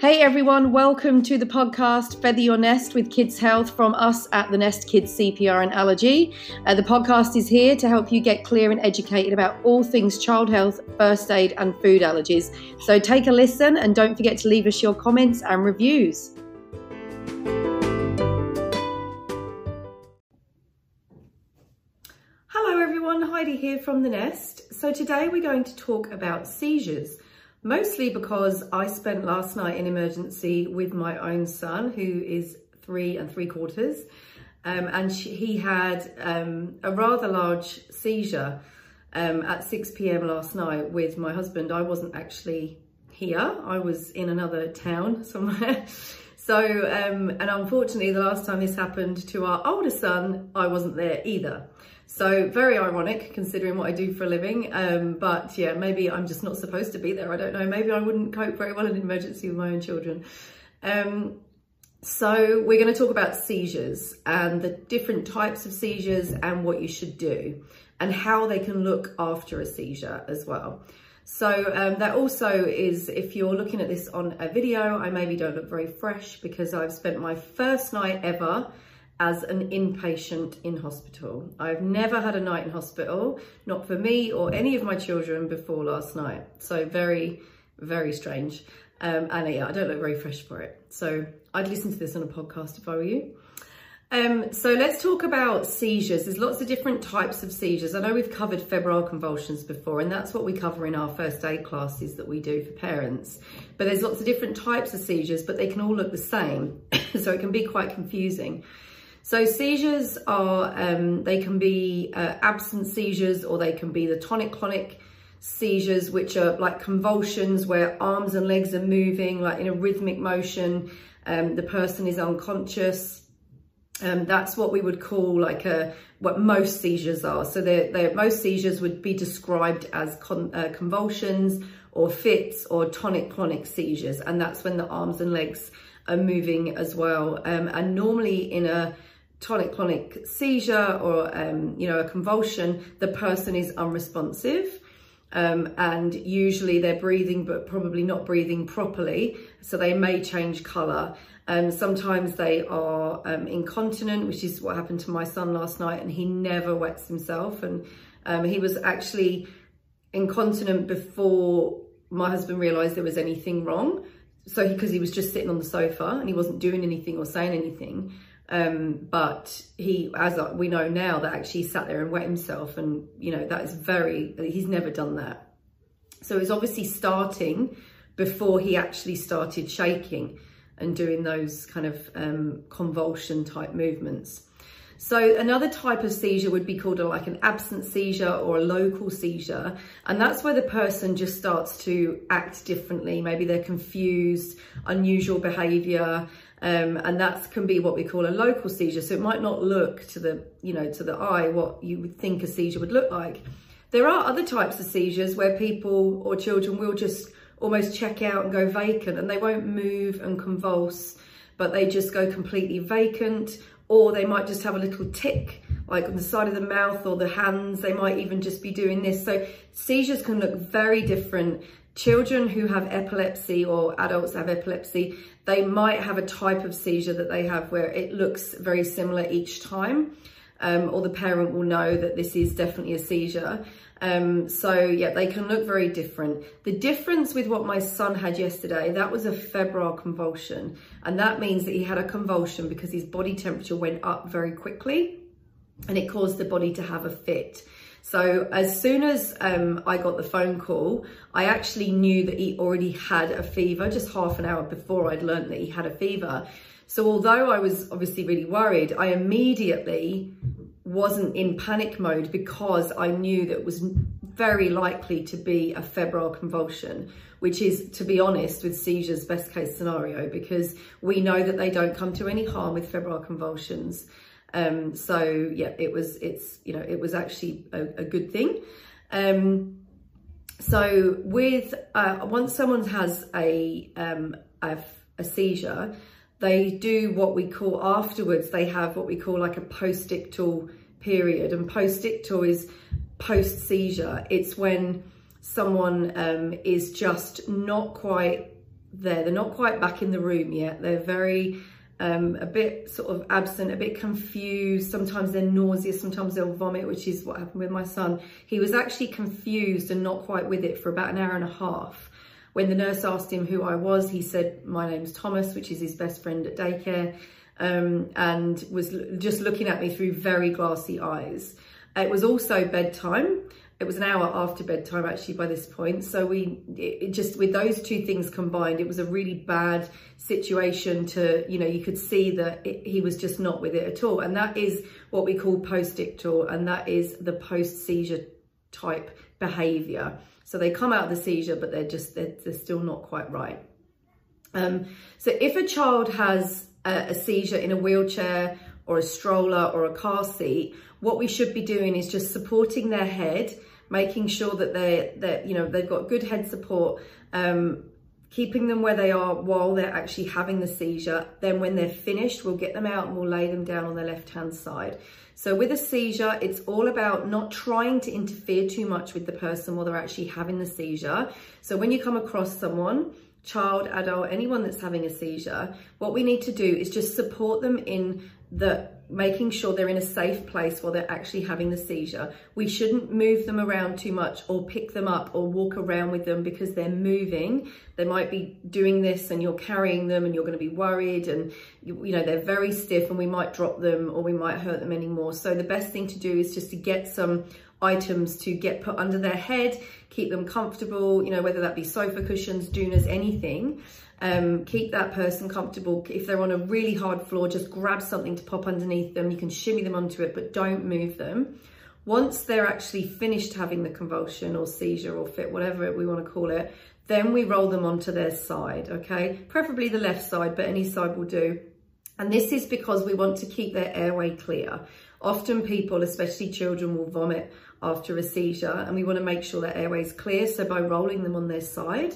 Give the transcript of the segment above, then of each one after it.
Hey everyone, welcome to the podcast Feather Your Nest with Kids Health from us at the Nest Kids CPR and Allergy. Uh, the podcast is here to help you get clear and educated about all things child health, first aid, and food allergies. So take a listen and don't forget to leave us your comments and reviews. Hello everyone, Heidi here from the Nest. So today we're going to talk about seizures mostly because I spent last night in emergency with my own son, who is three and three quarters, um, and she, he had um, a rather large seizure um, at 6 p.m. last night with my husband. I wasn't actually here, I was in another town somewhere. So, um, and unfortunately, the last time this happened to our older son, I wasn't there either. So very ironic considering what I do for a living. Um, but yeah, maybe I'm just not supposed to be there. I don't know. Maybe I wouldn't cope very well in an emergency with my own children. Um, so we're going to talk about seizures and the different types of seizures and what you should do and how they can look after a seizure as well. So um, that also is, if you're looking at this on a video, I maybe don't look very fresh because I've spent my first night ever as an inpatient in hospital. I've never had a night in hospital, not for me or any of my children before last night. So very, very strange. Um, and yeah, I don't look very fresh for it. So I'd listen to this on a podcast if I were you. Um, so let's talk about seizures. There's lots of different types of seizures. I know we've covered febrile convulsions before, and that's what we cover in our first aid classes that we do for parents. But there's lots of different types of seizures, but they can all look the same. so it can be quite confusing. So seizures are, um, they can be uh, absent seizures or they can be the tonic-clonic seizures, which are like convulsions where arms and legs are moving like in a rhythmic motion. Um, the person is unconscious. Um, that's what we would call like a, what most seizures are. So they're, they're most seizures would be described as con, uh, convulsions or fits or tonic-clonic seizures. And that's when the arms and legs are moving as well. Um, and normally in a tonic-clonic seizure or, um, you know, a convulsion, the person is unresponsive. Um, and usually they're breathing, but probably not breathing properly. So they may change colour. Um, sometimes they are um, incontinent, which is what happened to my son last night, and he never wets himself. And um, he was actually incontinent before my husband realised there was anything wrong. So because he, he was just sitting on the sofa and he wasn't doing anything or saying anything. Um, but he, as we know now, that actually sat there and wet himself. And, you know, that is very, he's never done that. So it's obviously starting before he actually started shaking and doing those kind of um, convulsion type movements. So another type of seizure would be called a, like an absent seizure or a local seizure. And that's where the person just starts to act differently. Maybe they're confused, unusual behavior, um, and that can be what we call a local seizure. So it might not look to the, you know, to the eye what you would think a seizure would look like. There are other types of seizures where people or children will just almost check out and go vacant and they won't move and convulse, but they just go completely vacant or they might just have a little tic like on the side of the mouth or the hands. They might even just be doing this. So seizures can look very different Children who have epilepsy or adults have epilepsy, they might have a type of seizure that they have where it looks very similar each time. Um, or the parent will know that this is definitely a seizure. Um, so yeah, they can look very different. The difference with what my son had yesterday, that was a febrile convulsion. And that means that he had a convulsion because his body temperature went up very quickly and it caused the body to have a fit. So as soon as um, I got the phone call, I actually knew that he already had a fever just half an hour before I'd learned that he had a fever. So although I was obviously really worried, I immediately wasn't in panic mode because I knew that it was very likely to be a febrile convulsion, which is, to be honest, with seizures, best case scenario, because we know that they don't come to any harm with febrile convulsions. Um, so yeah, it was, it's, you know, it was actually a, a good thing. Um, so with, uh, once someone has a, um, a, a seizure, they do what we call afterwards, they have what we call like a post-ictal period. And post-ictal is post-seizure. It's when someone um, is just not quite there. They're not quite back in the room yet. They're very, um, a bit sort of absent, a bit confused. Sometimes they're nauseous, sometimes they'll vomit, which is what happened with my son. He was actually confused and not quite with it for about an hour and a half. When the nurse asked him who I was, he said, my name's Thomas, which is his best friend at daycare, um, and was just looking at me through very glassy eyes. It was also bedtime it was an hour after bedtime actually by this point. So we it, just with those two things combined it was a really bad situation to you know you could see that it, he was just not with it at all. And that is what we call post-ictal and that is the post-seizure type behavior. So they come out of the seizure but they're just they're, they're still not quite right. Um, so if a child has a, a seizure in a wheelchair or a stroller or a car seat, what we should be doing is just supporting their head, making sure that they that you know they've got good head support, um, keeping them where they are while they're actually having the seizure. Then when they're finished, we'll get them out and we'll lay them down on their left hand side. So with a seizure, it's all about not trying to interfere too much with the person while they're actually having the seizure. So when you come across someone, child, adult, anyone that's having a seizure, what we need to do is just support them in the making sure they're in a safe place while they're actually having the seizure. We shouldn't move them around too much or pick them up or walk around with them because they're moving. They might be doing this and you're carrying them and you're going to be worried and you, you know they're very stiff and we might drop them or we might hurt them anymore. So the best thing to do is just to get some items to get put under their head, keep them comfortable, you know, whether that be sofa cushions, doonas, anything. Um, keep that person comfortable. If they're on a really hard floor, just grab something to pop underneath them. You can shimmy them onto it, but don't move them. Once they're actually finished having the convulsion or seizure or fit, whatever we want to call it, then we roll them onto their side, okay? Preferably the left side, but any side will do. And this is because we want to keep their airway clear. Often people, especially children, will vomit after a seizure and we want to make sure that airway is clear. So by rolling them on their side,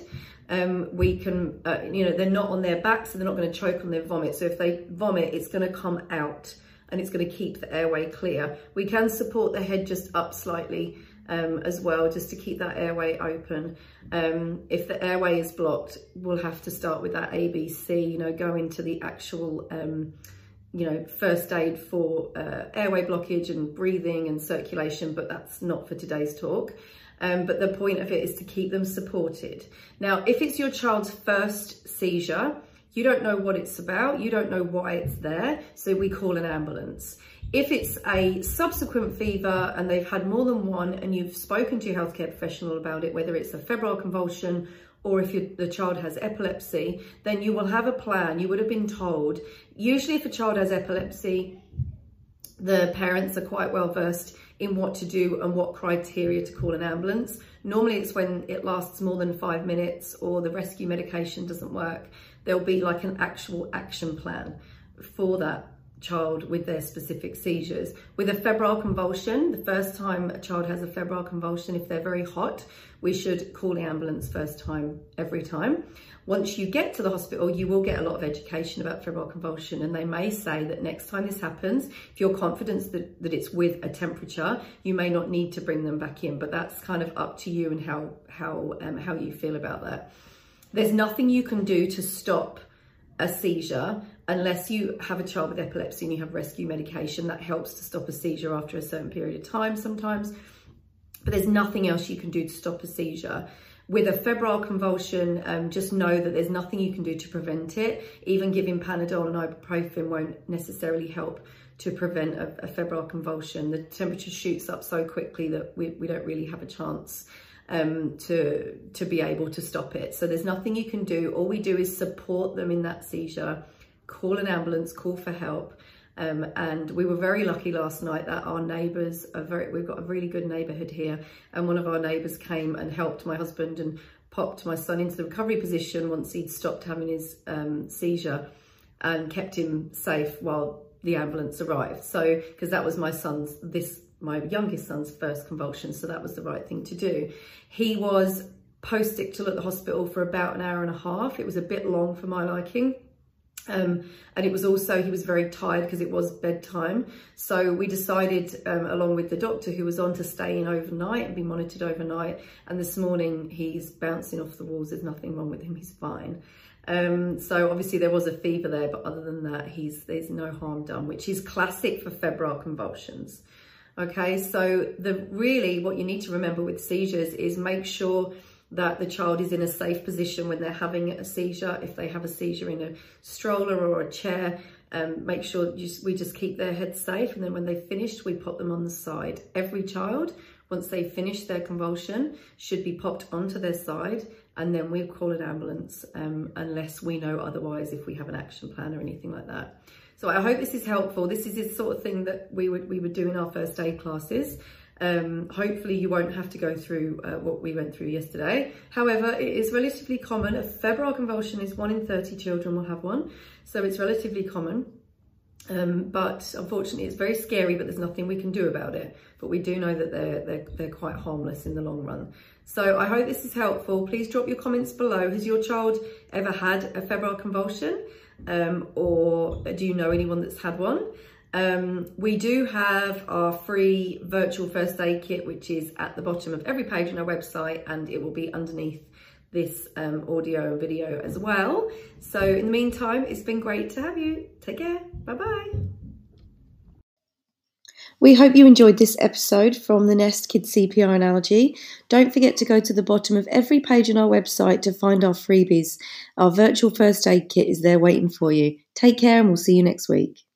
um, we can, uh, you know, they're not on their back, so they're not going to choke on their vomit. So if they vomit, it's going to come out and it's going to keep the airway clear. We can support the head just up slightly um, as well, just to keep that airway open. Um, if the airway is blocked, we'll have to start with that ABC, you know, go into the actual um, you know, first aid for uh, airway blockage and breathing and circulation, but that's not for today's talk. Um, but the point of it is to keep them supported. Now, if it's your child's first seizure, you don't know what it's about, you don't know why it's there, so we call an ambulance. If it's a subsequent fever and they've had more than one and you've spoken to your healthcare professional about it, whether it's a febrile convulsion or if the child has epilepsy, then you will have a plan. You would have been told. Usually if a child has epilepsy, the parents are quite well versed in what to do and what criteria to call an ambulance. Normally it's when it lasts more than five minutes or the rescue medication doesn't work. There'll be like an actual action plan for that child with their specific seizures. With a febrile convulsion, the first time a child has a febrile convulsion, if they're very hot, we should call the ambulance first time every time. Once you get to the hospital, you will get a lot of education about febrile convulsion and they may say that next time this happens, if you're confident that, that it's with a temperature, you may not need to bring them back in, but that's kind of up to you and how, how, um, how you feel about that. There's nothing you can do to stop a seizure unless you have a child with epilepsy and you have rescue medication that helps to stop a seizure after a certain period of time sometimes but there's nothing else you can do to stop a seizure with a febrile convulsion, um, just know that there's nothing you can do to prevent it. Even giving Panadol and ibuprofen won't necessarily help to prevent a, a febrile convulsion. The temperature shoots up so quickly that we, we don't really have a chance um, to, to be able to stop it. So there's nothing you can do. All we do is support them in that seizure, call an ambulance, call for help. Um, and we were very lucky last night that our neighbours are very, we've got a really good neighbourhood here. And one of our neighbours came and helped my husband and popped my son into the recovery position once he'd stopped having his um, seizure and kept him safe while the ambulance arrived. So, because that was my son's, this my youngest son's first convulsion, so that was the right thing to do. He was post-ictal at the hospital for about an hour and a half. It was a bit long for my liking. Um, and it was also, he was very tired because it was bedtime. So we decided, um, along with the doctor who was on, to stay in overnight and be monitored overnight. And this morning he's bouncing off the walls. There's nothing wrong with him. He's fine. Um, so obviously there was a fever there, but other than that, he's there's no harm done, which is classic for febrile convulsions. Okay, so the really what you need to remember with seizures is make sure that the child is in a safe position when they're having a seizure. If they have a seizure in a stroller or a chair, um, make sure you, we just keep their head safe. And then when they've finished, we put them on the side. Every child, once they finish their convulsion, should be popped onto their side. And then we call an ambulance um, unless we know otherwise, if we have an action plan or anything like that. So I hope this is helpful. This is the sort of thing that we would, we would do in our first aid classes. Um, hopefully you won't have to go through uh, what we went through yesterday. However, it is relatively common. A febrile convulsion is one in 30 children will have one. So it's relatively common. Um, but unfortunately, it's very scary, but there's nothing we can do about it. But we do know that they're, they're, they're quite harmless in the long run. So I hope this is helpful. Please drop your comments below. Has your child ever had a febrile convulsion? Um, or do you know anyone that's had one? Um, we do have our free virtual first aid kit, which is at the bottom of every page on our website and it will be underneath this um, audio and video as well. So in the meantime, it's been great to have you. Take care. Bye-bye. We hope you enjoyed this episode from the Nest Kids CPR and Allergy. Don't forget to go to the bottom of every page on our website to find our freebies. Our virtual first aid kit is there waiting for you. Take care and we'll see you next week.